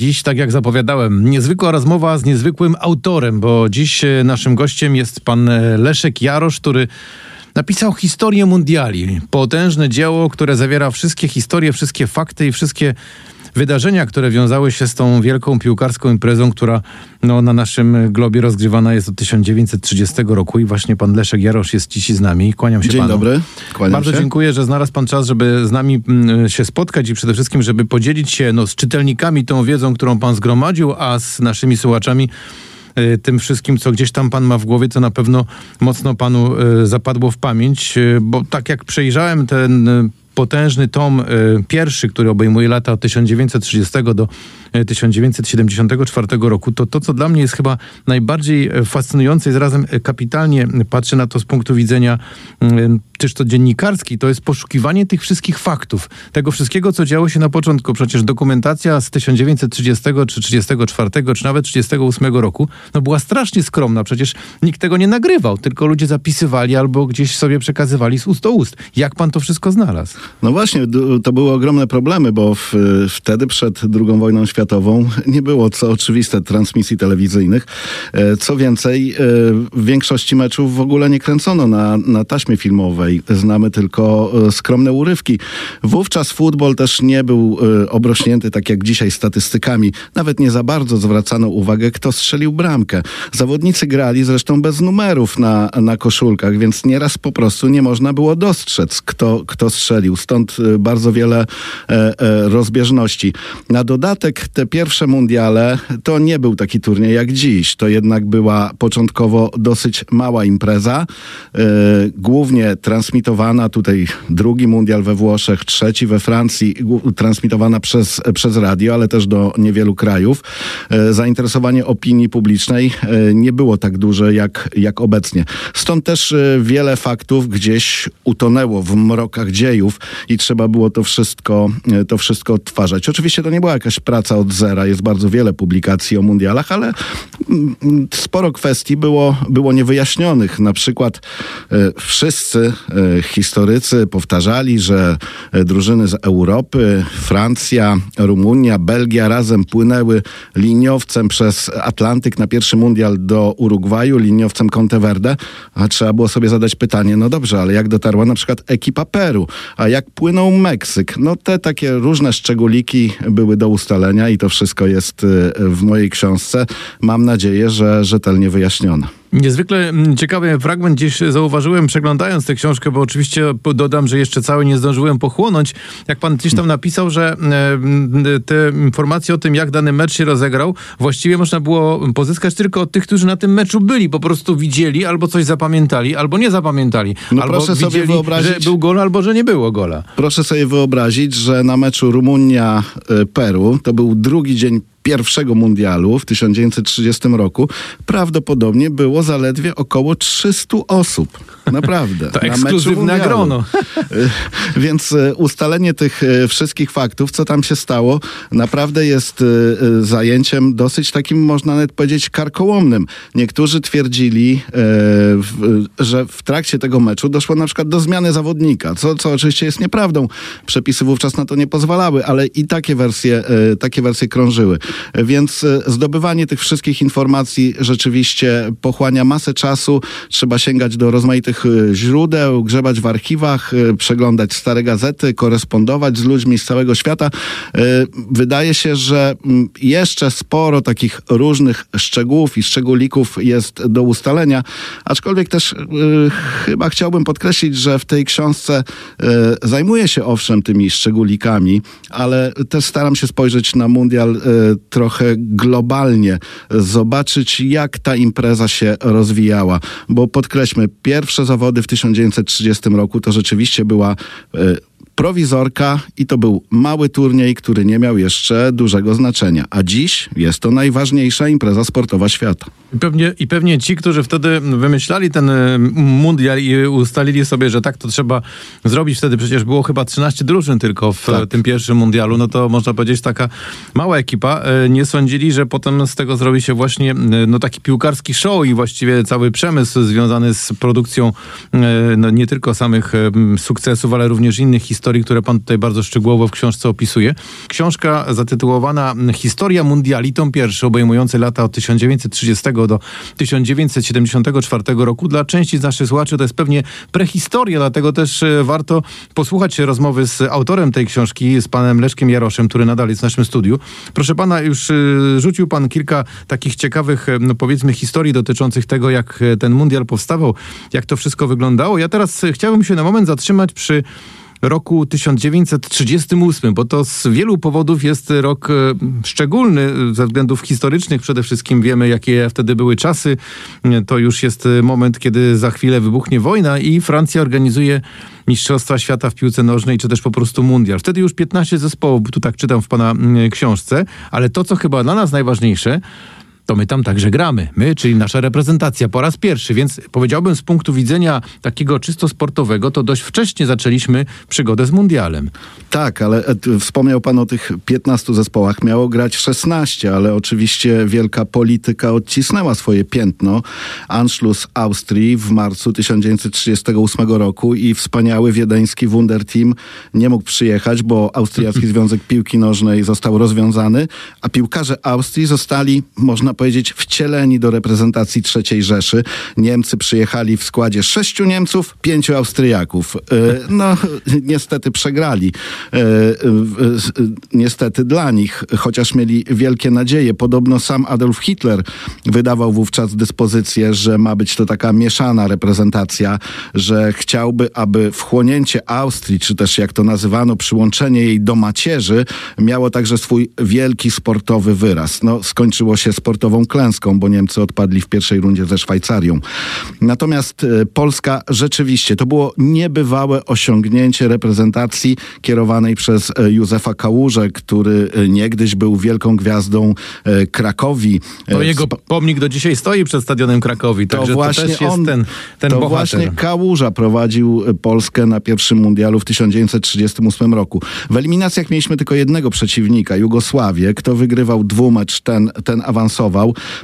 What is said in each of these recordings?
Dziś, tak jak zapowiadałem, niezwykła rozmowa z niezwykłym autorem, bo dziś e, naszym gościem jest pan e, Leszek Jarosz, który napisał historię mundiali. Potężne dzieło, które zawiera wszystkie historie, wszystkie fakty i wszystkie wydarzenia, które wiązały się z tą wielką piłkarską imprezą, która no, na naszym globie rozgrywana jest od 1930 roku i właśnie pan Leszek Jarosz jest dziś z nami. Kłaniam się Dzień panu. dobry, kłaniam Bardzo się. dziękuję, że znalazł pan czas, żeby z nami mm, się spotkać i przede wszystkim, żeby podzielić się no, z czytelnikami tą wiedzą, którą pan zgromadził, a z naszymi słuchaczami y, tym wszystkim, co gdzieś tam pan ma w głowie, co na pewno mocno panu y, zapadło w pamięć, y, bo tak jak przejrzałem ten potężny tom y, pierwszy, który obejmuje lata od 1930 do 1974 roku, to to, co dla mnie jest chyba najbardziej e, fascynujące i zarazem e, kapitalnie patrzę na to z punktu widzenia też to dziennikarski, to jest poszukiwanie tych wszystkich faktów, tego wszystkiego, co działo się na początku. Przecież dokumentacja z 1930 czy 34 czy nawet 38 roku, no była strasznie skromna. Przecież nikt tego nie nagrywał, tylko ludzie zapisywali albo gdzieś sobie przekazywali z ust do ust. Jak pan to wszystko znalazł? No właśnie, to były ogromne problemy, bo w, wtedy przed II wojną światową nie było, co oczywiste, transmisji telewizyjnych. E, Co więcej, e, w większości meczów w ogóle nie kręcono na, na taśmie filmowej. Znamy tylko e, skromne urywki. Wówczas futbol też nie był obrośnięty, tak jak dzisiaj, statystykami. Nawet nie za bardzo zwracano uwagę, kto strzelił bramkę. Zawodnicy grali zresztą bez numerów na, na koszulkach, więc nieraz po prostu nie można było dostrzec, kto, kto strzelił. Stąd bardzo wiele e, e, rozbieżności. Na dodatek te pierwsze mundiale to nie był taki turniej jak dziś. To jednak była początkowo dosyć mała impreza, e, głównie transmitowana tutaj drugi mundial we Włoszech, trzeci we Francji, transmitowana przez, przez radio, ale też do niewielu krajów. E, zainteresowanie opinii publicznej e, nie było tak duże jak, jak obecnie. Stąd też wiele faktów gdzieś utonęło w mrokach dziejów i trzeba było to wszystko, to wszystko odtwarzać. Oczywiście to nie była jakaś praca od zera, jest bardzo wiele publikacji o mundialach, ale mm, sporo kwestii było, było niewyjaśnionych. Na przykład e, wszyscy e, historycy powtarzali, że e, drużyny z Europy, Francja, Rumunia, Belgia razem płynęły liniowcem przez Atlantyk na pierwszy mundial do Urugwaju, liniowcem Conteverde, a trzeba było sobie zadać pytanie, no dobrze, ale jak dotarła na przykład ekipa Peru, a jak płynął Meksyk? No te takie różne szczególiki były do ustalenia i to wszystko jest y, w mojej książce. Mam nadzieję, że rzetelnie wyjaśnione. Niezwykle mm, ciekawy fragment gdzieś zauważyłem, przeglądając tę książkę, bo oczywiście dodam, że jeszcze cały nie zdążyłem pochłonąć. Jak pan gdzieś tam napisał, że e, te informacje o tym, jak dany mecz się rozegrał, właściwie można było pozyskać tylko od tych, którzy na tym meczu byli, po prostu widzieli, albo coś zapamiętali, albo nie zapamiętali. No albo proszę sobie widzieli, wyobrazić- że był gol, albo że nie było gola. Proszę sobie wyobrazić, że na meczu Rumunia-Peru, to był drugi dzień pierwszego mundialu w 1930 roku, prawdopodobnie było zaledwie około 300 osób. Naprawdę. To na ekskluzywne grono. Więc y, ustalenie tych y, wszystkich faktów, co tam się stało, naprawdę jest y, zajęciem dosyć takim, można nawet powiedzieć, karkołomnym. Niektórzy twierdzili, że w trakcie tego meczu doszło na przykład do zmiany zawodnika, co, co oczywiście jest nieprawdą. Przepisy wówczas na to nie pozwalały, ale i takie wersje, takie wersje krążyły. Więc zdobywanie tych wszystkich informacji rzeczywiście pochłania masę czasu. Trzeba sięgać do rozmaitych y, źródeł, grzebać w archiwach, y, przeglądać stare gazety, korespondować z ludźmi z całego świata. Y, Wydaje się, że mm, jeszcze sporo takich różnych szczegółów i szczególików jest do ustalenia, aczkolwiek też chyba chciałbym podkreślić, że w tej książce zajmuję się owszem tymi szczególikami, ale też staram się spojrzeć na mundial trochę globalnie, zobaczyć jak ta impreza się rozwijała, bo podkreślmy, pierwsze zawody w 1930 roku to rzeczywiście była y, prowizorka i to był mały turniej, który nie miał jeszcze dużego znaczenia. A dziś jest to najważniejsza impreza sportowa świata. I pewnie, I pewnie ci, którzy wtedy wymyślali ten e, mundial i ustalili sobie, że tak to trzeba zrobić, wtedy przecież było chyba 13 drużyn tylko w Tak. tym pierwszym mundialu, no to można powiedzieć taka mała ekipa, e, nie sądzili, że potem z tego zrobi się właśnie e, no taki piłkarski show i właściwie cały przemysł związany z produkcją no, nie tylko samych sukcesów, ale również innych historii historii, które pan tutaj bardzo szczegółowo w książce opisuje. Książka zatytułowana Historia Mundiali, tom pierwszy, obejmujący lata od 1930 do 1974 roku. Dla części z naszych słuchaczy to jest pewnie prehistoria, dlatego też e, warto posłuchać rozmowy z autorem tej książki, z panem Leszkiem Jaroszem, który nadal jest w naszym studiu. Proszę pana, już e, rzucił pan kilka takich ciekawych, e, no powiedzmy, historii dotyczących tego, jak ten mundial powstawał, jak to wszystko wyglądało. Ja teraz chciałbym się na moment zatrzymać przy roku 1938, bo to z wielu powodów jest rok e, szczególny, ze względów historycznych przede wszystkim. Wiemy, jakie wtedy były czasy. To już jest moment, kiedy za chwilę wybuchnie wojna i Francja organizuje Mistrzostwa Świata w piłce nożnej, czy też po prostu mundial. Wtedy już 15 zespołów, tu tak czytam w pana mm, książce, ale to, co chyba dla nas najważniejsze, to my tam także gramy. My, czyli nasza reprezentacja po raz pierwszy, więc powiedziałbym z punktu widzenia takiego czysto sportowego, to dość wcześnie zaczęliśmy przygodę z mundialem. Tak, ale e, wspomniał pan o tych 15 zespołach. Miało grać 16, ale oczywiście wielka polityka odcisnęła swoje piętno. Anschluss Austrii w marcu 1938 roku i wspaniały wiedeński Wunderteam nie mógł przyjechać, bo Austriacki Związek Piłki Nożnej został rozwiązany, a piłkarze Austrii zostali, można powiedzieć, wcieleni do reprezentacji III Rzeszy. Niemcy przyjechali w składzie sześciu Niemców, pięciu Austriaków. E, no, niestety przegrali. E, e, niestety dla nich, chociaż mieli wielkie nadzieje. Podobno sam Adolf Hitler wydawał wówczas dyspozycję, że ma być to taka mieszana reprezentacja, że chciałby, aby wchłonięcie Austrii, czy też jak to nazywano, przyłączenie jej do macierzy, miało także swój wielki sportowy wyraz. No, skończyło się sportowo klęską, bo Niemcy odpadli w pierwszej rundzie ze Szwajcarią. Natomiast e, Polska rzeczywiście to było niebywałe osiągnięcie reprezentacji kierowanej przez e, Józefa Kałużę, który e, niegdyś był wielką gwiazdą Krakowi. To jego pomnik do dzisiaj stoi przed stadionem Krakowi, to właśnie to też jest on, ten, ten to bohater. właśnie Kałuża prowadził Polskę na pierwszym mundialu w 1938 roku. W eliminacjach mieliśmy tylko jednego przeciwnika, Jugosławię. Kto wygrywał dwumecz, ten, ten awansował.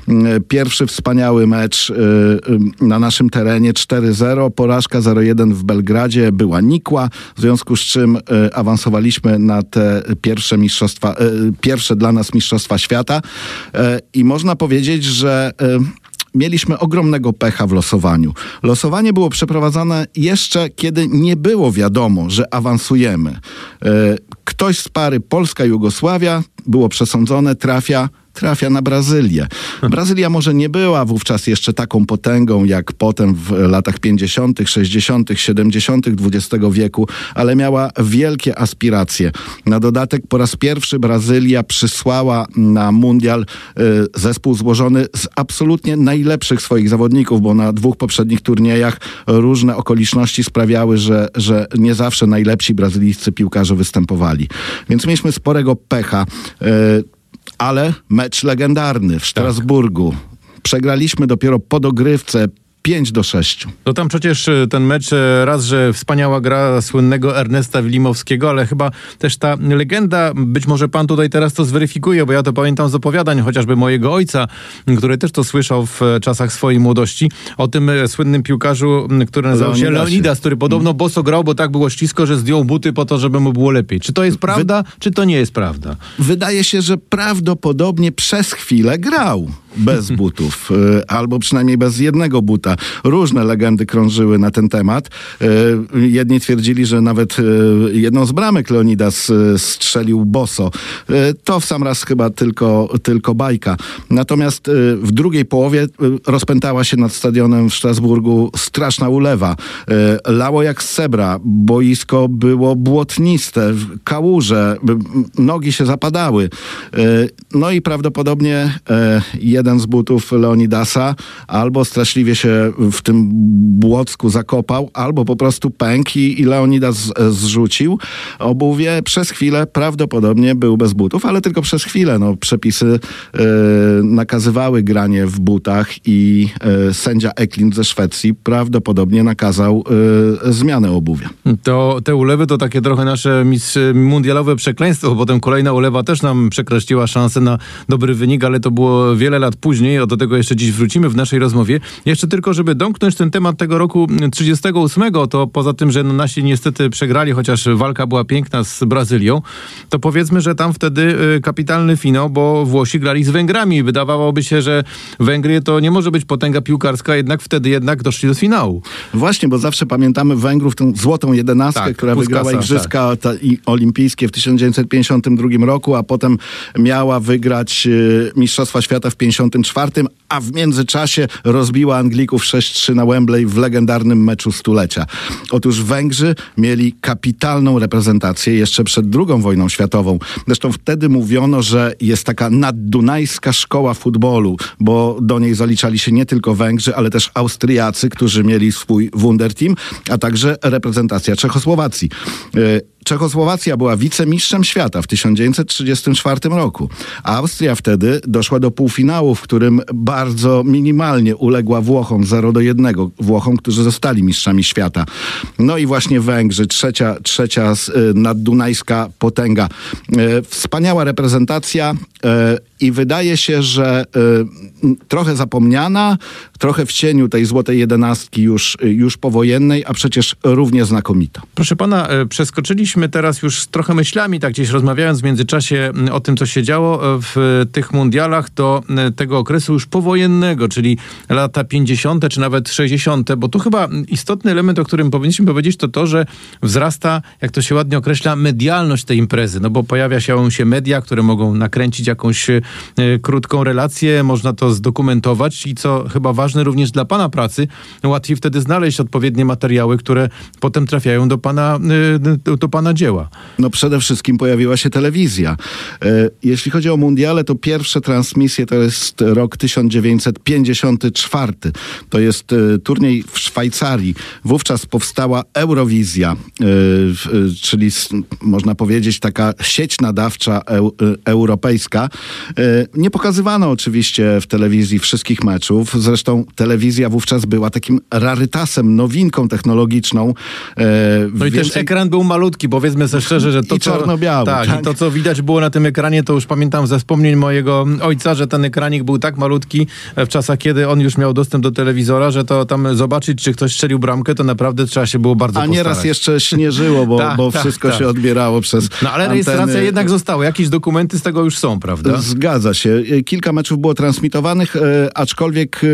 Mm, pierwszy wspaniały mecz y, y, na naszym terenie 4-0, porażka 0-1 w Belgradzie była nikła, w związku z czym y, awansowaliśmy na te pierwsze mistrzostwa, pierwsze dla nas mistrzostwa świata i można powiedzieć, że mieliśmy ogromnego pecha w losowaniu. Losowanie było przeprowadzane jeszcze, kiedy nie było wiadomo, że awansujemy. Ktoś z pary Polska-Jugosławia było przesądzone, trafia trafia na Brazylię. Brazylia może nie była wówczas jeszcze taką potęgą jak potem w latach 50., 60., 70. XX wieku, ale miała wielkie aspiracje. Na dodatek po raz pierwszy Brazylia przysłała na mundial y, zespół złożony z absolutnie najlepszych swoich zawodników, bo na dwóch poprzednich turniejach różne okoliczności sprawiały, że, że nie zawsze najlepsi brazylijscy piłkarze występowali. Więc mieliśmy sporego pecha. Ale mecz legendarny w Strasburgu. Tak. Przegraliśmy dopiero po dogrywce 5 do 6. No tam przecież e, ten mecz, e, raz, że wspaniała gra słynnego Ernesta Wilimowskiego, ale chyba też ta legenda, być może pan tutaj teraz to zweryfikuje, bo ja to pamiętam z opowiadań chociażby mojego ojca, który też to słyszał w e, czasach swojej młodości, o tym słynnym piłkarzu, który nazywał się Leonidas, który podobno boso grał, bo tak było ślisko, że zdjął buty po to, żeby mu było lepiej. Czy to jest prawda, Wy... czy to nie jest prawda? Wydaje się, że prawdopodobnie przez chwilę grał bez butów, e, albo przynajmniej bez jednego buta. Różne legendy krążyły na ten temat. E, jedni twierdzili, że nawet e, jedną z bramek Leonidas strzelił boso. To w sam raz chyba tylko, tylko bajka. Natomiast w drugiej połowie rozpętała się nad stadionem w Strasburgu straszna ulewa. Lało jak z sebra. Boisko było błotniste, kałuże, nogi się zapadały. No i prawdopodobnie jeden z butów Leonidasa albo straszliwie się w tym błocku zakopał, albo po prostu pękł i, Leonidas zrzucił obuwie. Przez chwilę prawdopodobnie był bez butów, ale tylko przez chwilę. No, przepisy e, nakazywały granie w butach i e, sędzia Eklind ze Szwecji prawdopodobnie nakazał e, zmianę obuwia. To te ulewy to takie trochę nasze mundialowe przekleństwo, bo potem kolejna ulewa też nam przekreśliła szansę na dobry wynik, ale to było wiele lat lat później, o do tego jeszcze dziś wrócimy w naszej rozmowie. Jeszcze tylko, żeby domknąć ten temat tego roku 38, to poza tym, że nasi niestety przegrali, chociaż walka była piękna z Brazylią, to powiedzmy, że tam wtedy y, kapitalny finał, bo Włosi grali z Węgrami. Wydawałoby się, że Węgry to nie może być potęga piłkarska, jednak wtedy jednak doszli do finału. Właśnie, bo zawsze pamiętamy Węgrów, tą złotą jedenastkę, Tak, która Puskasa, wygrała Igrzyska ta, i olimpijskie w 1952 roku, a potem miała wygrać y, Mistrzostwa Świata w 1954, a w międzyczasie rozbiła Anglików 6-3 na Wembley w legendarnym meczu stulecia. Otóż Węgrzy mieli kapitalną reprezentację jeszcze przed II wojną światową. Zresztą wtedy mówiono, że jest taka naddunajska szkoła futbolu, bo do niej zaliczali się nie tylko Węgrzy, ale też Austriacy, którzy mieli swój Wunderteam, a także reprezentacja Czechosłowacji. Czechosłowacja była wicemistrzem świata w 1934 roku. Austria wtedy doszła do półfinału, w którym bardzo minimalnie uległa Włochom 0 do 1. Włochom, którzy zostali mistrzami świata. No i właśnie Węgrzy, trzecia, trzecia y, naddunajska potęga. Y, Wspaniała reprezentacja y, i wydaje się, że trochę zapomniana, trochę w cieniu tej złotej jedenastki już, już powojennej, a przecież równie znakomita. Proszę pana, e, przeskoczyliśmy teraz już trochę myślami, tak gdzieś rozmawiając w międzyczasie o tym, co się działo e, w tych mundialach, do e, tego okresu już powojennego, czyli lata 50. czy nawet 60., bo tu chyba istotny element, o którym powinniśmy powiedzieć, to to, że wzrasta, jak to się ładnie określa, medialność tej imprezy, no bo pojawia się, się media, które mogą nakręcić jakąś krótką relację, można to zdokumentować i co chyba ważne również dla pana pracy, łatwiej wtedy znaleźć odpowiednie materiały, które potem trafiają do pana, y, do pana dzieła. No przede wszystkim pojawiła się telewizja. E, Jeśli chodzi o mundiale, to pierwsze transmisje to jest rok 1954. To jest e, turniej w Szwajcarii. Wówczas powstała Eurowizja, czyli można powiedzieć taka sieć nadawcza eu, europejska. Nie pokazywano oczywiście w telewizji wszystkich meczów. Zresztą telewizja wówczas była takim rarytasem, nowinką technologiczną. E, No i też ekran był malutki, powiedzmy sobie szczerze, że to I co, czarno-biały, tak, tak. I to co widać było na tym ekranie, to już pamiętam ze wspomnień mojego ojca, że ten ekranik był tak malutki e, w czasach, kiedy on już miał dostęp do telewizora, że to tam zobaczyć, czy ktoś strzelił bramkę, to naprawdę trzeba się było bardzo A nieraz postarać. jeszcze śnieżyło, bo, Tak, bo tak, wszystko tak. się odbierało przez No ale anteny. rejestracja jednak została. Jakieś dokumenty z tego już są, prawda? Zgadza się. Kilka meczów było transmitowanych, e, aczkolwiek e,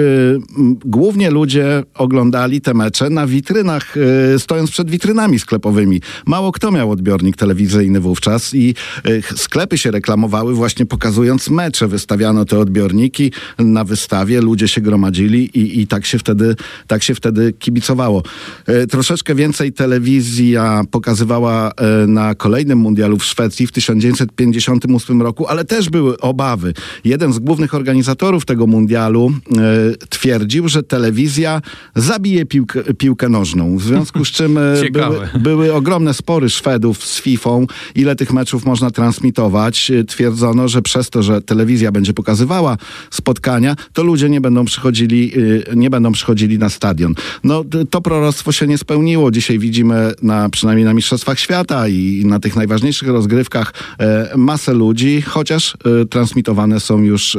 głównie ludzie oglądali te mecze na witrynach, e, stojąc przed witrynami sklepowymi. Mało kto miał odbiornik telewizyjny wówczas i ch- sklepy się reklamowały właśnie pokazując mecze. Wystawiano te odbiorniki na wystawie, ludzie się gromadzili i, i tak, się wtedy, tak się wtedy kibicowało. E, Troszeczkę więcej telewizja pokazywała na kolejnym mundialu w Szwecji w 1958 roku, ale też były obawy. Jeden z głównych organizatorów tego mundialu e, twierdził, że telewizja zabije piłkę, piłkę nożną. W związku z czym e, były, były ogromne spory Szwedów z FIFA, ile tych meczów można transmitować. E, Twierdzono, że przez to, że telewizja będzie pokazywała spotkania, to ludzie nie będą przychodzili, e, nie będą przychodzili na stadion. No to proroctwo się nie spełniło. Dzisiaj widzimy na, przynajmniej na Mistrzostwach Świata i na tych najważniejszych rozgrywkach masę ludzi, chociaż transmitowane są już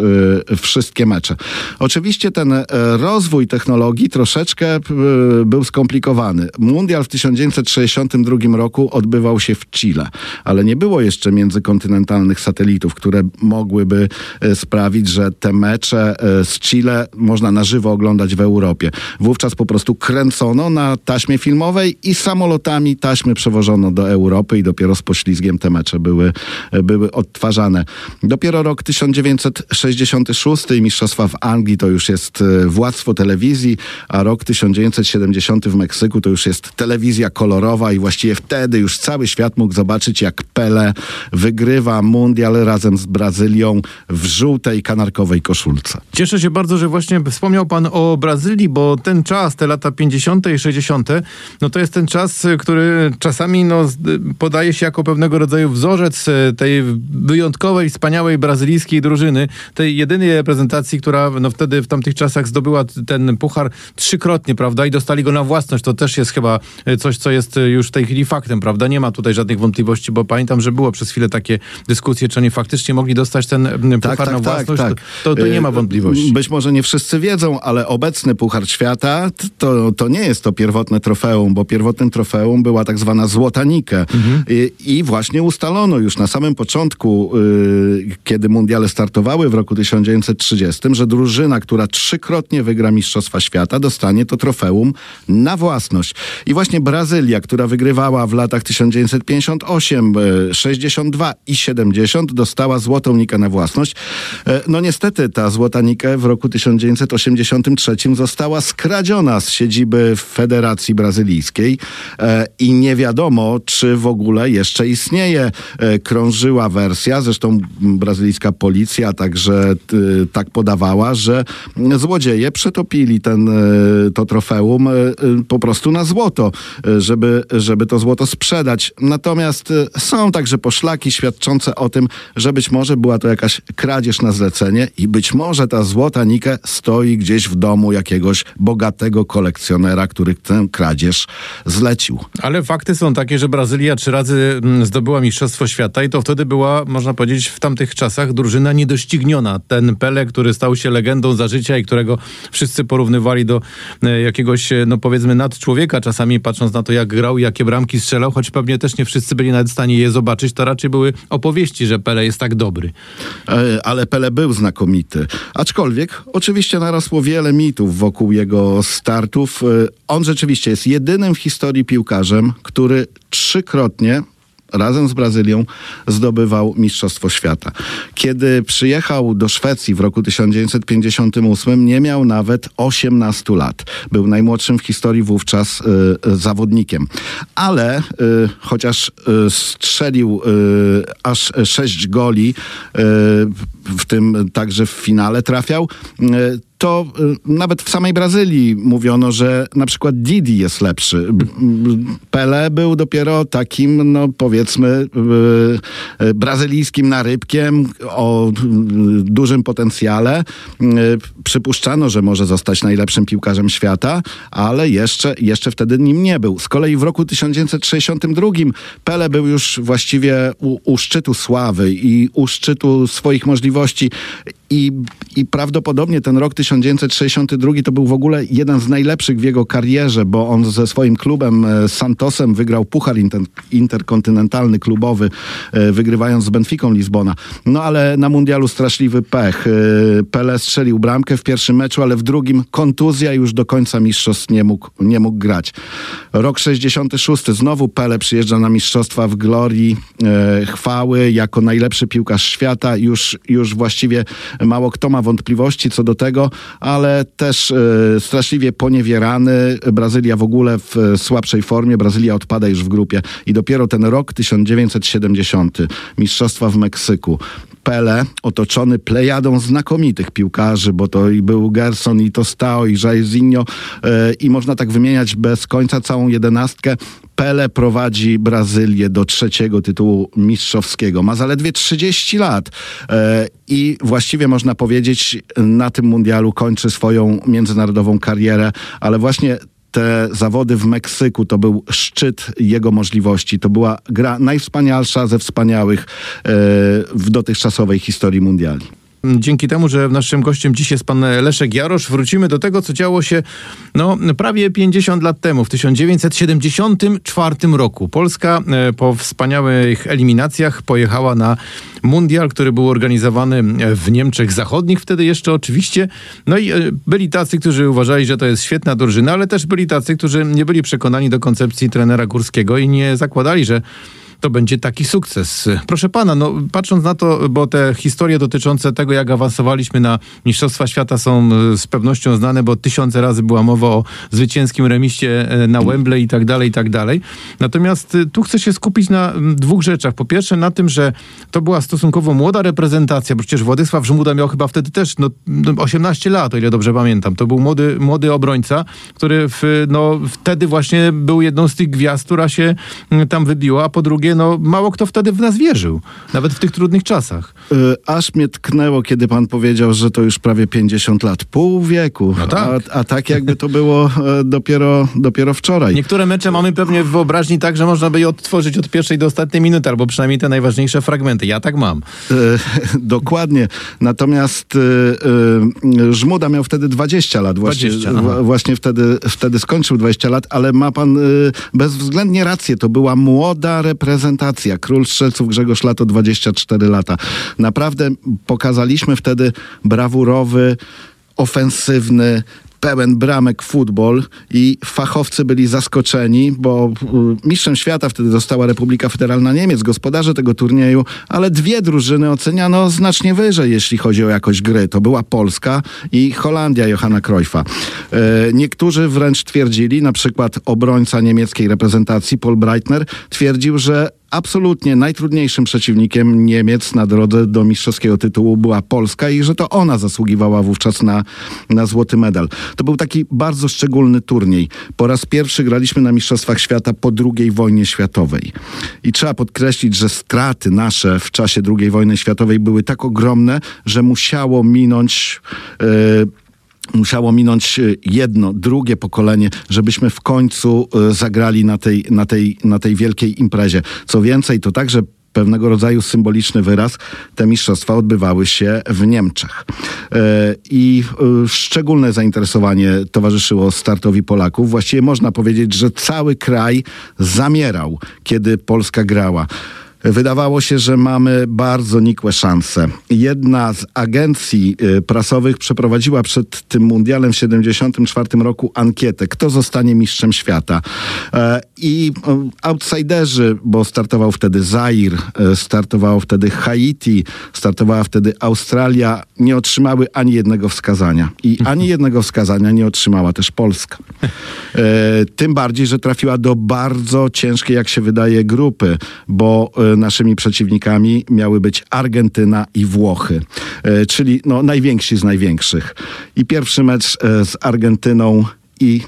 wszystkie mecze. Oczywiście ten rozwój technologii troszeczkę e, był skomplikowany. Mundial w 1962 roku odbywał się w Chile, ale nie było jeszcze międzykontynentalnych satelitów, które mogłyby e, sprawić, że te mecze e, z Chile można na żywo oglądać w Europie. Wówczas po prostu kręcono na taśmie filmowej i samolotami taśmy przewożono do Europy i dopiero z poślizgiem te mecze były, były odtwarzane. Dopiero rok 1966 i Mistrzostwa w Anglii to już jest władztwo telewizji, a rok 1970 w Meksyku to już jest telewizja kolorowa i właściwie wtedy już cały świat mógł zobaczyć, jak Pele wygrywa mundial razem z Brazylią w żółtej kanarkowej koszulce. Cieszę się bardzo, że właśnie wspomniał pan o Brazylii, bo ten czas, te lata 50. i 60., no to jest ten czas, który czasami no, podaje się jako pewnego rodzaju wzorzec y, tej wyjątkowej, wspaniałej brazylijskiej drużyny, tej jedynej reprezentacji, która no, wtedy w tamtych czasach zdobyła ten puchar trzykrotnie, prawda? I dostali go na własność. To też jest chyba coś, co jest już w tej chwili faktem, prawda? Nie ma tutaj żadnych wątpliwości, bo pamiętam, że było przez chwilę takie dyskusje, czy oni faktycznie mogli dostać ten puchar tak, tak, na tak, własność. Tak, to, to, nie ma wątpliwości. Być może nie wszyscy wiedzą, ale obecny Puchar Świata to, to nie jest to pierwotne trofeum, bo pierwotnym trofeum była tak zwana Złota Nike. Mhm. I, I, właśnie ustalono już na samym początku, y, kiedy mundiale startowały w roku 1930, że drużyna, która trzykrotnie wygra Mistrzostwa Świata, dostanie to trofeum na własność. I właśnie Brazylia, która wygrywała w latach 1958, 62 y, i 70, dostała Złotą Nikę na własność. E, no niestety ta Złota Nike w roku 1983 została skradziona z siedziby Federacji Brazylijskiej e, i nie wiadomo, czy w ogóle jeszcze istnieje. E, krążyła wersja, zresztą brazylijska policja także tak podawała, że złodzieje przetopili ten, to trofeum po prostu na złoto, żeby, żeby to złoto sprzedać. Natomiast są także poszlaki świadczące o tym, że być może była to jakaś kradzież na zlecenie i być może ta złota Nike stoi gdzieś w domu jakiegoś bogatego kolekcjonera, który tę kradzież zlecił. Ale fakty są takie, że Brazylia trzy razy mm, zdobyła Mistrzostwo Świata i to wtedy była, można powiedzieć, w tamtych czasach drużyna niedościgniona. Ten Pele, który stał się legendą za życia i którego wszyscy porównywali do e, jakiegoś, e, no powiedzmy, nadczłowieka, czasami patrząc na to, jak grał, jakie bramki strzelał, choć pewnie też nie wszyscy byli nawet w stanie je zobaczyć, to raczej były opowieści, że Pele jest tak dobry. E, ale Pele był znakomity. Aczkolwiek oczywiście narosło wiele mitów wokół jego startów. On rzeczywiście jest jedynym w historii piłkarzem, który trzykrotnie razem z Brazylią zdobywał Mistrzostwo Świata. Kiedy przyjechał do Szwecji w roku 1958, nie miał nawet 18 lat. Był najmłodszym w historii wówczas y, zawodnikiem. Ale y, chociaż y, strzelił aż 6 goli, w tym także w finale trafiał, to y, nawet w samej Brazylii mówiono, że na przykład Didi jest lepszy. Pele był dopiero takim, no powiedzmy, y, brazylijskim narybkiem o dużym potencjale. Przypuszczano, że może zostać najlepszym piłkarzem świata, ale jeszcze, jeszcze wtedy nim nie był. Z kolei w roku 1962 Pele był już właściwie u, u szczytu sławy i u szczytu swoich możliwości i, I prawdopodobnie ten rok 1962 to był w ogóle jeden z najlepszych w jego karierze, bo on ze swoim klubem e, Santosem wygrał puchar inter, interkontynentalny klubowy, e, wygrywając z Benficą Lizbona. No ale na mundialu straszliwy pech. E, Pele strzelił bramkę w pierwszym meczu, ale w drugim kontuzja już do końca mistrzostw nie mógł, nie mógł grać. Rok 66 znowu Pele przyjeżdża na mistrzostwa w glorii chwały jako najlepszy piłkarz świata. Już, już właściwie Mało kto ma wątpliwości co do tego, ale też e, straszliwie poniewierany. Brazylia w ogóle w e, słabszej formie. Brazylia odpada już w grupie. I dopiero ten rok 1970, Mistrzostwa w Meksyku. Pele, otoczony plejadą znakomitych piłkarzy, bo to i był Gerson, i Tostao, i Jairzinho e, i można tak wymieniać bez końca całą jedenastkę. Pele prowadzi Brazylię do trzeciego tytułu mistrzowskiego. Ma zaledwie 30 lat e, i właściwie można powiedzieć na tym mundialu kończy swoją międzynarodową karierę, ale właśnie te zawody w Meksyku to był szczyt jego możliwości. To była gra najwspanialsza ze wspaniałych e, w dotychczasowej historii mundiali. Dzięki temu, że naszym gościem dziś jest pan Leszek Jarosz, wrócimy do tego, co działo się no, prawie 50 lat temu, w 1974 roku. Polska e, po wspaniałych eliminacjach pojechała na mundial, który był organizowany w Niemczech Zachodnich, wtedy jeszcze oczywiście. No i e, byli tacy, którzy uważali, że to jest świetna drużyna, ale też byli tacy, którzy nie byli przekonani do koncepcji trenera Górskiego i nie zakładali, że to będzie taki sukces. Proszę pana, no patrząc na to, bo te historie dotyczące tego, jak awansowaliśmy na Mistrzostwa Świata są e, z pewnością znane, bo tysiące razy była mowa o zwycięskim remiście e, na Wembley i tak dalej, i tak dalej. Natomiast e, tu chcę się skupić na dwóch rzeczach. Po pierwsze na tym, że to była stosunkowo młoda reprezentacja, przecież Władysław Żmuda miał chyba wtedy też no, 18 lat, o ile dobrze pamiętam. To był młody, młody obrońca, który w, no, wtedy właśnie był jedną z tych gwiazd, która się tam wybiła, a po drugie drugie, no mało kto wtedy w nas wierzył, nawet w tych trudnych czasach. Y, aż mnie tknęło, kiedy pan powiedział, że to już prawie 50 lat, pół wieku, no tak. A, a tak jakby to było e, dopiero, dopiero wczoraj. Niektóre mecze mamy pewnie w wyobraźni tak, że można by je odtworzyć od pierwszej do ostatniej minuty, albo przynajmniej te najważniejsze fragmenty. Ja tak mam. E, dokładnie. Natomiast e, Żmuda miał wtedy 20 lat. Właśnie, 20, właśnie wtedy, wtedy skończył 20 lat, ale ma pan bezwzględnie rację. To była młoda reprezentacja. Król Strzelców Grzegorz Lato 24 lata. Naprawdę pokazaliśmy wtedy brawurowy, ofensywny, pełen bramek futbol i fachowcy byli zaskoczeni, bo y, mistrzem świata wtedy została Republika Federalna Niemiec, gospodarze tego turnieju, ale dwie drużyny oceniano znacznie wyżej, jeśli chodzi o jakość gry. To była Polska i Holandia Johanna Cruyffa. E, niektórzy wręcz twierdzili, na przykład obrońca niemieckiej reprezentacji Paul Breitner twierdził, że absolutnie najtrudniejszym przeciwnikiem Niemiec na drodze do mistrzowskiego tytułu była Polska i że to ona zasługiwała wówczas na, na złoty medal. To był taki bardzo szczególny turniej. Po raz pierwszy graliśmy na Mistrzostwach Świata po II wojnie światowej. I trzeba podkreślić, że straty nasze w czasie II wojny światowej były tak ogromne, że musiało minąć. Yy, musiało minąć e, jedno, drugie pokolenie, żebyśmy w końcu e, zagrali na tej, na tej, na tej wielkiej imprezie. Co więcej, to także pewnego rodzaju symboliczny wyraz, te mistrzostwa odbywały się w Niemczech. E, I szczególne zainteresowanie towarzyszyło startowi Polaków. Właściwie można powiedzieć, że cały kraj zamierał, kiedy Polska grała. Wydawało się, że mamy bardzo nikłe szanse. Jedna z agencji y, prasowych przeprowadziła przed tym mundialem w 1974 roku ankietę, kto zostanie mistrzem świata. E, I y, outsiderzy, bo startował wtedy Zair, y, startowało wtedy Haiti, startowała wtedy Australia, nie otrzymały ani jednego wskazania. I ani jednego wskazania nie otrzymała też Polska. E, tym bardziej, że trafiła do bardzo ciężkiej, jak się wydaje, grupy, bo naszymi przeciwnikami miały być Argentyna i Włochy, e, czyli no, najwięksi z największych. I pierwszy mecz e, z Argentyną i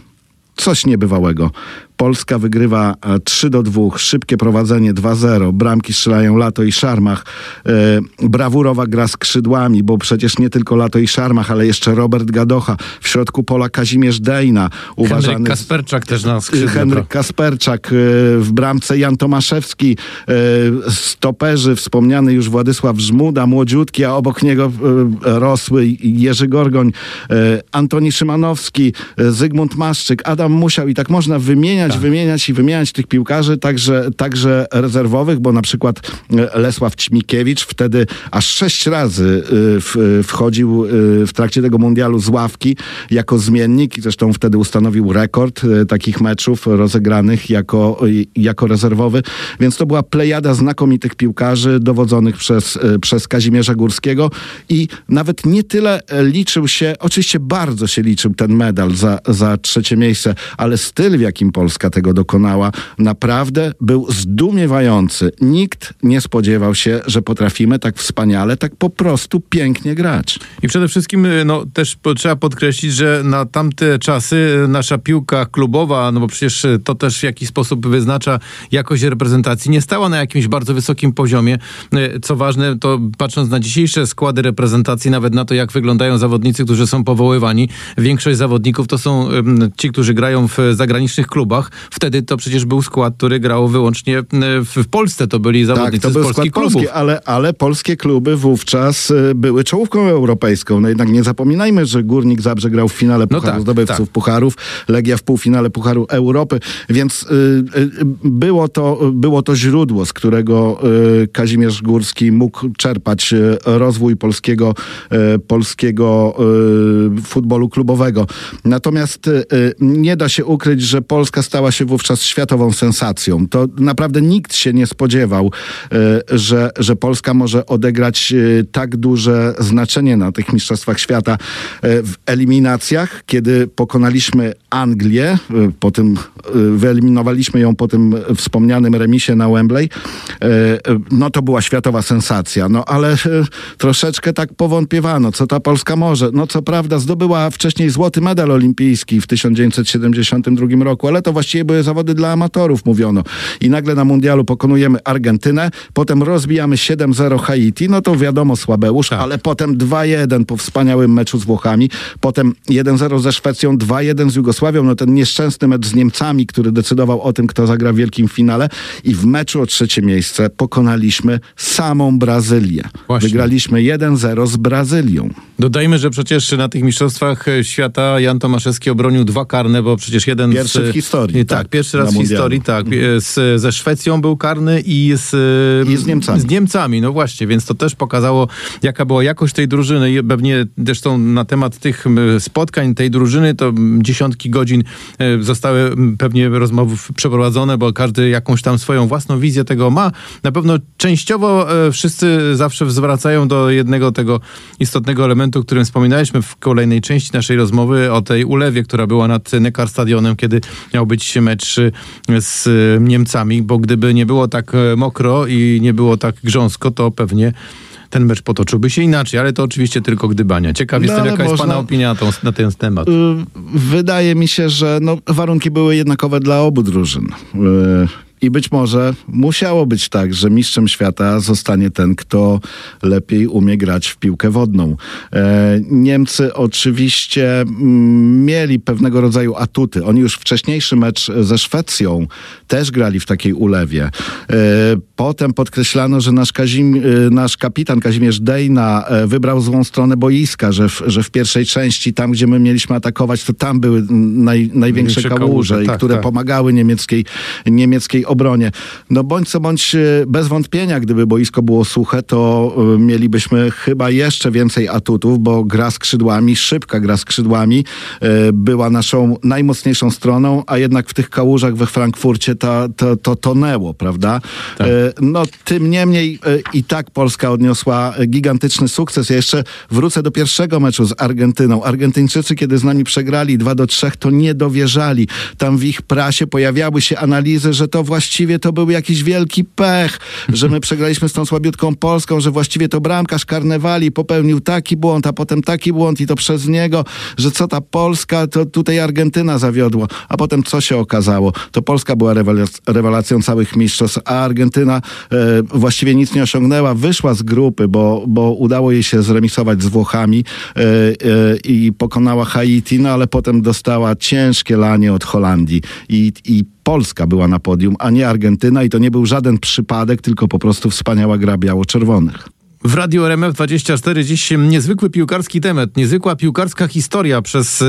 coś niebywałego. Polska wygrywa 3 e, do 2, szybkie prowadzenie 2-0, bramki strzelają Lato i Szarmach. E, brawurowa gra skrzydłami, bo przecież nie tylko Lato i Szarmach, ale jeszcze Robert Gadocha, w środku pola Kazimierz Dejna. Uważany Henryk Kasperczak też na skrzydle. Henryk Kasperczak, e, w bramce Jan Tomaszewski, e, stoperzy, wspomniany już Władysław Żmuda, młodziutki, a obok niego rosły Jerzy Gorgoń, Antoni Szymanowski, Zygmunt Maszczyk, Adam Musiał i tak można wymieniać wymieniać, tak. wymieniać i wymieniać tych piłkarzy, także, także rezerwowych, bo na przykład e, Lesław Ćmikiewicz wtedy aż sześć razy e, wchodził e, w trakcie tego mundialu z ławki jako zmiennik i zresztą wtedy ustanowił rekord takich meczów rozegranych jako, jako rezerwowy, więc to była plejada znakomitych piłkarzy dowodzonych przez, przez Kazimierza Górskiego i nawet nie tyle liczył się, oczywiście bardzo się liczył ten medal za, za trzecie miejsce, ale styl w jakim Polska Polska tego dokonała, naprawdę był zdumiewający. Nikt nie spodziewał się, że potrafimy tak wspaniale, tak po prostu pięknie grać. I przede wszystkim y, no, też trzeba podkreślić, że na tamte czasy y, nasza piłka klubowa, no bo przecież y, to też w jakiś sposób wyznacza jakość reprezentacji, nie stała na jakimś bardzo wysokim poziomie. Co ważne, to patrząc na dzisiejsze składy reprezentacji, nawet na to, jak wyglądają zawodnicy, którzy są powoływani, większość zawodników to są ci, którzy grają w zagranicznych klubach, Wtedy to przecież był skład, który grał wyłącznie w Polsce. To byli zawodnicy tak, to był z polskich klubów. Polski, ale, ale polskie kluby wówczas y, były czołówką europejską. No jednak nie zapominajmy, że Górnik Zabrze grał w finale no Pucharu tak, Zdobywców tak. Pucharów, Legia w półfinale Pucharu Europy, więc y, y, było, to, było to źródło, z którego y, Kazimierz Górski mógł czerpać rozwój polskiego, polskiego futbolu klubowego. Natomiast nie da się ukryć, że Polska stała się wówczas światową sensacją. To naprawdę nikt się nie spodziewał, e, że, że Polska może odegrać e, tak duże znaczenie na tych Mistrzostwach Świata e, w eliminacjach, kiedy pokonaliśmy Anglię, po tym wyeliminowaliśmy ją po tym wspomnianym remisie na Wembley, no to była światowa sensacja. No ale troszeczkę tak powątpiewano, co ta Polska może. No co prawda zdobyła wcześniej złoty medal olimpijski w 1972 roku, ale to właściwie właściwie były zawody dla amatorów, mówiono. I nagle na mundialu pokonujemy Argentynę, potem rozbijamy 7-0 Haiti, no to wiadomo słabeusz, Tak. ale potem 2-1 po wspaniałym meczu z Włochami, potem 1-0 ze Szwecją, 2-1 z Jugosławią, no ten nieszczęsny mecz z Niemcami, który decydował o tym, kto zagra w wielkim finale i w meczu o trzecie miejsce pokonaliśmy samą Brazylię. Właśnie. Wygraliśmy 1-0 z Brazylią. Dodajmy, że przecież na tych mistrzostwach e, świata Jan Tomaszewski obronił dwa karne, bo przecież jeden Pierwszy z, w historii, Nie, Tak, tak, pierwszy raz w historii, tak. E, Z, ze Szwecją był karny i z, I z Niemcami. Z Niemcami, no właśnie, więc to też pokazało, jaka była jakość tej drużyny i pewnie zresztą na temat tych spotkań tej drużyny to dziesiątki godzin e, zostały pewnie rozmowy przeprowadzone, bo każdy jakąś tam swoją własną wizję tego ma. Na pewno częściowo e, wszyscy zawsze zwracają do jednego tego istotnego elementu, o którym wspominaliśmy w kolejnej części naszej rozmowy o tej ulewie, która była nad Neckar Stadionem, kiedy miał być mecz e, z e, Niemcami, bo gdyby nie było tak e, mokro i nie było tak grząsko, to pewnie ten mecz potoczyłby się inaczej, ale to oczywiście tylko gdybania. Ciekaw No, jestem, jaka jest można- pana opinia na, tą, na ten temat. Y, Wydaje mi się, że no, warunki były jednakowe dla obu drużyn. Y, I być może musiało być tak, że mistrzem świata zostanie ten, kto lepiej umie grać w piłkę wodną. E, Niemcy oczywiście mm, mieli pewnego rodzaju atuty. Oni już wcześniejszy mecz ze Szwecją też grali w takiej ulewie. E, Potem podkreślano, że nasz, Kazim, y, nasz kapitan Kazimierz Dejna e, wybrał złą stronę boiska, że w, że w pierwszej części, tam gdzie my mieliśmy atakować, to tam były mm, naj, największe kałuże, kałuże, tak, które tak. pomagały niemieckiej, niemieckiej obronie. No bądź co bądź, e, bez wątpienia, gdyby boisko było suche, to e, mielibyśmy chyba jeszcze więcej atutów, bo gra skrzydłami, szybka gra skrzydłami e, była naszą najmocniejszą stroną, a jednak w tych kałużach we Frankfurcie ta, to, to tonęło, prawda? Tak. No tym niemniej i tak Polska odniosła gigantyczny sukces. Ja jeszcze wrócę do pierwszego meczu z Argentyną. Argentyńczycy, kiedy z nami przegrali 2 do 3, to nie dowierzali. Tam w ich prasie pojawiały się analizy, że to właściwie to był jakiś wielki pech, że my przegraliśmy z tą słabiutką Polską, że właściwie to bramkarz Karnewali popełnił taki błąd, a potem taki błąd i to przez niego, że co ta Polska, to tutaj Argentyna zawiodła. A potem co się okazało? To Polska była rewelac- rewelacją całych mistrzostw, a Argentyna e, właściwie nic nie osiągnęła. Wyszła z grupy, bo, bo udało jej się zremisować z Włochami e, e, i pokonała Haiti, no ale potem dostała ciężkie lanie od Holandii i, i Polska była na podium, a nie Argentyna i to nie był żaden przypadek, tylko po prostu wspaniała gra biało-czerwonych. W Radio RMF 24 dziś niezwykły piłkarski temat, niezwykła piłkarska historia przez e,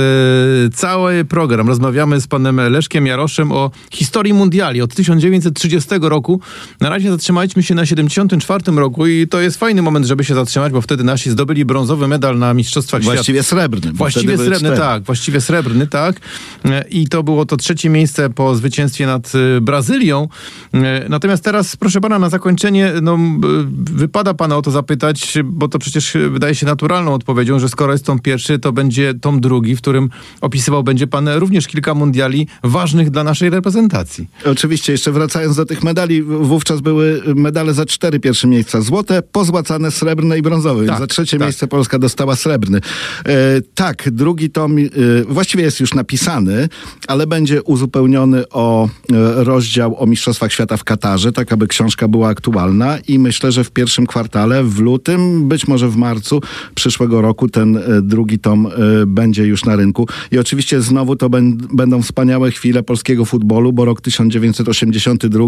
cały program. Rozmawiamy z panem Leszkiem Jaroszem o historii mundiali od 1930 roku. Na razie zatrzymaliśmy się na 74 roku i to jest fajny moment, żeby się zatrzymać, bo wtedy nasi zdobyli brązowy medal na Mistrzostwach Świata. Właściwie srebrny. Właściwie srebrny, tak. Właściwie srebrny, tak. E, I to było to trzecie miejsce po zwycięstwie nad e, Brazylią. Natomiast teraz, proszę pana, na zakończenie, no, wypada pana o to zapytać, bo to przecież wydaje się naturalną odpowiedzią, że skoro jest tom pierwszy, to będzie tom drugi, w którym opisywał będzie pan również kilka mundiali ważnych dla naszej reprezentacji. Oczywiście, jeszcze wracając do tych medali, wówczas były medale za cztery pierwsze miejsca. Złote, pozłacane, srebrne i brązowe. Tak, za trzecie tak. miejsce Polska dostała srebrny. E, tak, drugi tom e, właściwie jest już napisany, ale będzie uzupełniony o e, rozdział o Mistrzostwach Świata w Katarze, tak aby książka była aktualna i myślę, że w pierwszym kwartale, w lutym, być może w marcu przyszłego roku ten e, drugi tom e, będzie już na rynku. I oczywiście znowu to będą wspaniałe chwile polskiego futbolu, bo rok 1982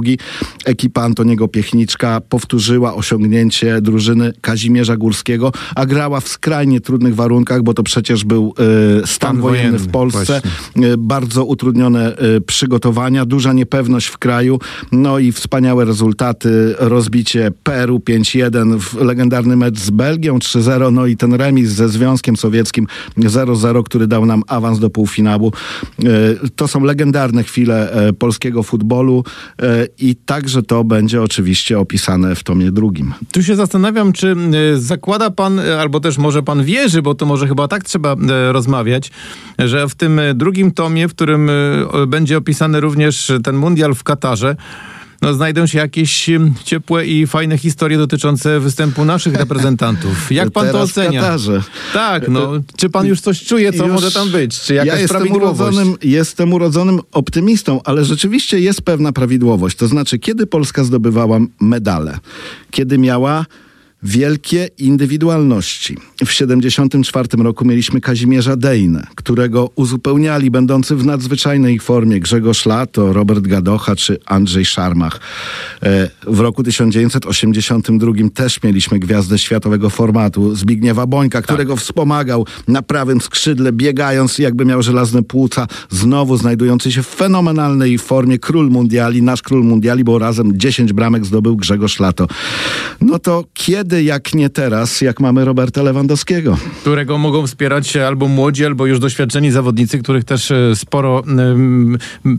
ekipa Antoniego Piechniczka powtórzyła osiągnięcie drużyny Kazimierza Górskiego, a grała w skrajnie trudnych warunkach, bo to przecież był e, stan Stan wojenny w wojenny, Polsce. właśnie. Bardzo utrudnione przygotowania, duża niepewność w kraju, no i wspaniałe rezultaty, rozbicie Peru 5-1, w legendarny mecz z Belgią 3-0, no i ten remis ze Związkiem Sowieckim 0-0, który dał nam awans do półfinału. E, To są legendarne chwile e, polskiego futbolu e, i także to będzie oczywiście opisane w tomie drugim. Tu się zastanawiam, czy zakłada pan, albo też może pan wierzy, bo to może chyba tak trzeba rozmawiać, że w tym drugim tomie, w którym będzie opisany również ten mundial w Katarze, no, znajdą się jakieś ciepłe i fajne historie dotyczące występu naszych reprezentantów. Jak pan to Teraz w ocenia? Katarze. Tak, no. Czy pan już coś czuje, co Już- może tam być? Czy jakaś ja jestem urodzonym, jestem urodzonym optymistą, ale rzeczywiście jest pewna prawidłowość. To znaczy, kiedy Polska zdobywała medale, kiedy miała wielkie indywidualności. W 1974 roku mieliśmy Kazimierza Dejnę, którego uzupełniali będący w nadzwyczajnej formie Grzegorz Lato, Robert Gadocha czy Andrzej Szarmach. E, W roku 1982 też mieliśmy gwiazdę światowego formatu Zbigniewa Bońka, którego wspomagał na prawym skrzydle, biegając jakby miał żelazne płuca, znowu znajdujący się w fenomenalnej formie król mundiali, nasz król mundiali, bo razem 10 bramek zdobył Grzegorz Lato. No to kiedy, jak nie teraz, jak mamy Roberta Lewandowskiego? którego mogą wspierać albo młodzi, albo już doświadczeni zawodnicy, których też e, sporo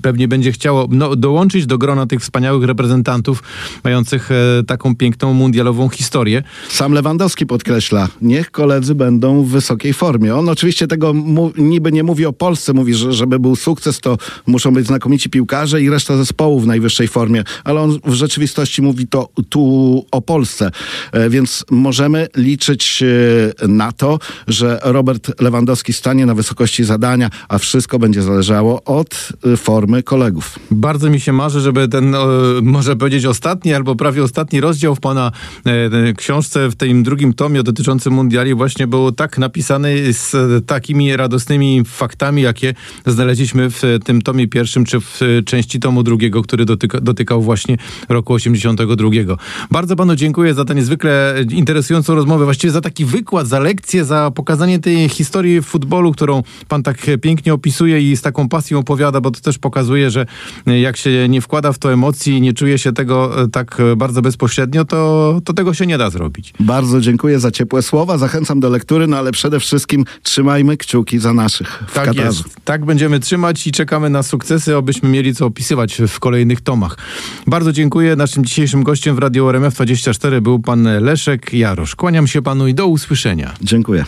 pewnie będzie chciało no, dołączyć do grona tych wspaniałych reprezentantów mających e, taką piękną mundialową historię. Sam Lewandowski podkreśla, niech koledzy będą w wysokiej formie. On oczywiście tego niby nie mówi o Polsce, mówi, że żeby był sukces, to muszą być znakomici piłkarze i reszta zespołu w najwyższej formie, ale on w rzeczywistości mówi to tu o Polsce. E, Więc możemy liczyć e, na to, że Robert Lewandowski stanie na wysokości zadania, a wszystko będzie zależało od e, formy kolegów. Bardzo mi się marzy, żeby ten, e, może powiedzieć, ostatni albo prawie ostatni rozdział w pana książce, w tym drugim tomie dotyczącym mundiali właśnie był tak napisany z takimi radosnymi faktami, jakie znaleźliśmy w tym tomie pierwszym, czy w części tomu drugiego, który dotyka, dotykał właśnie roku 82. Bardzo panu dziękuję za tę niezwykle interesującą rozmowę, właściwie za taki wykład, za lekcję, za pokazanie tej historii futbolu, którą pan tak pięknie opisuje i z taką pasją opowiada, bo to też pokazuje, że jak się nie wkłada w to emocji i nie czuje się tego e, tak bardzo bezpośrednio, to, to tego się nie da zrobić. Bardzo dziękuję za ciepłe słowa, zachęcam do lektury, no ale przede wszystkim trzymajmy kciuki za naszych w Tak Katarze. jest. Tak będziemy trzymać i czekamy na sukcesy, abyśmy mieli co opisywać w kolejnych tomach. Bardzo dziękuję. Naszym dzisiejszym gościem w Radio RMF24 był pan Leszek Jarosz. Kłaniam się panu i do usłyszenia. Dziękuję.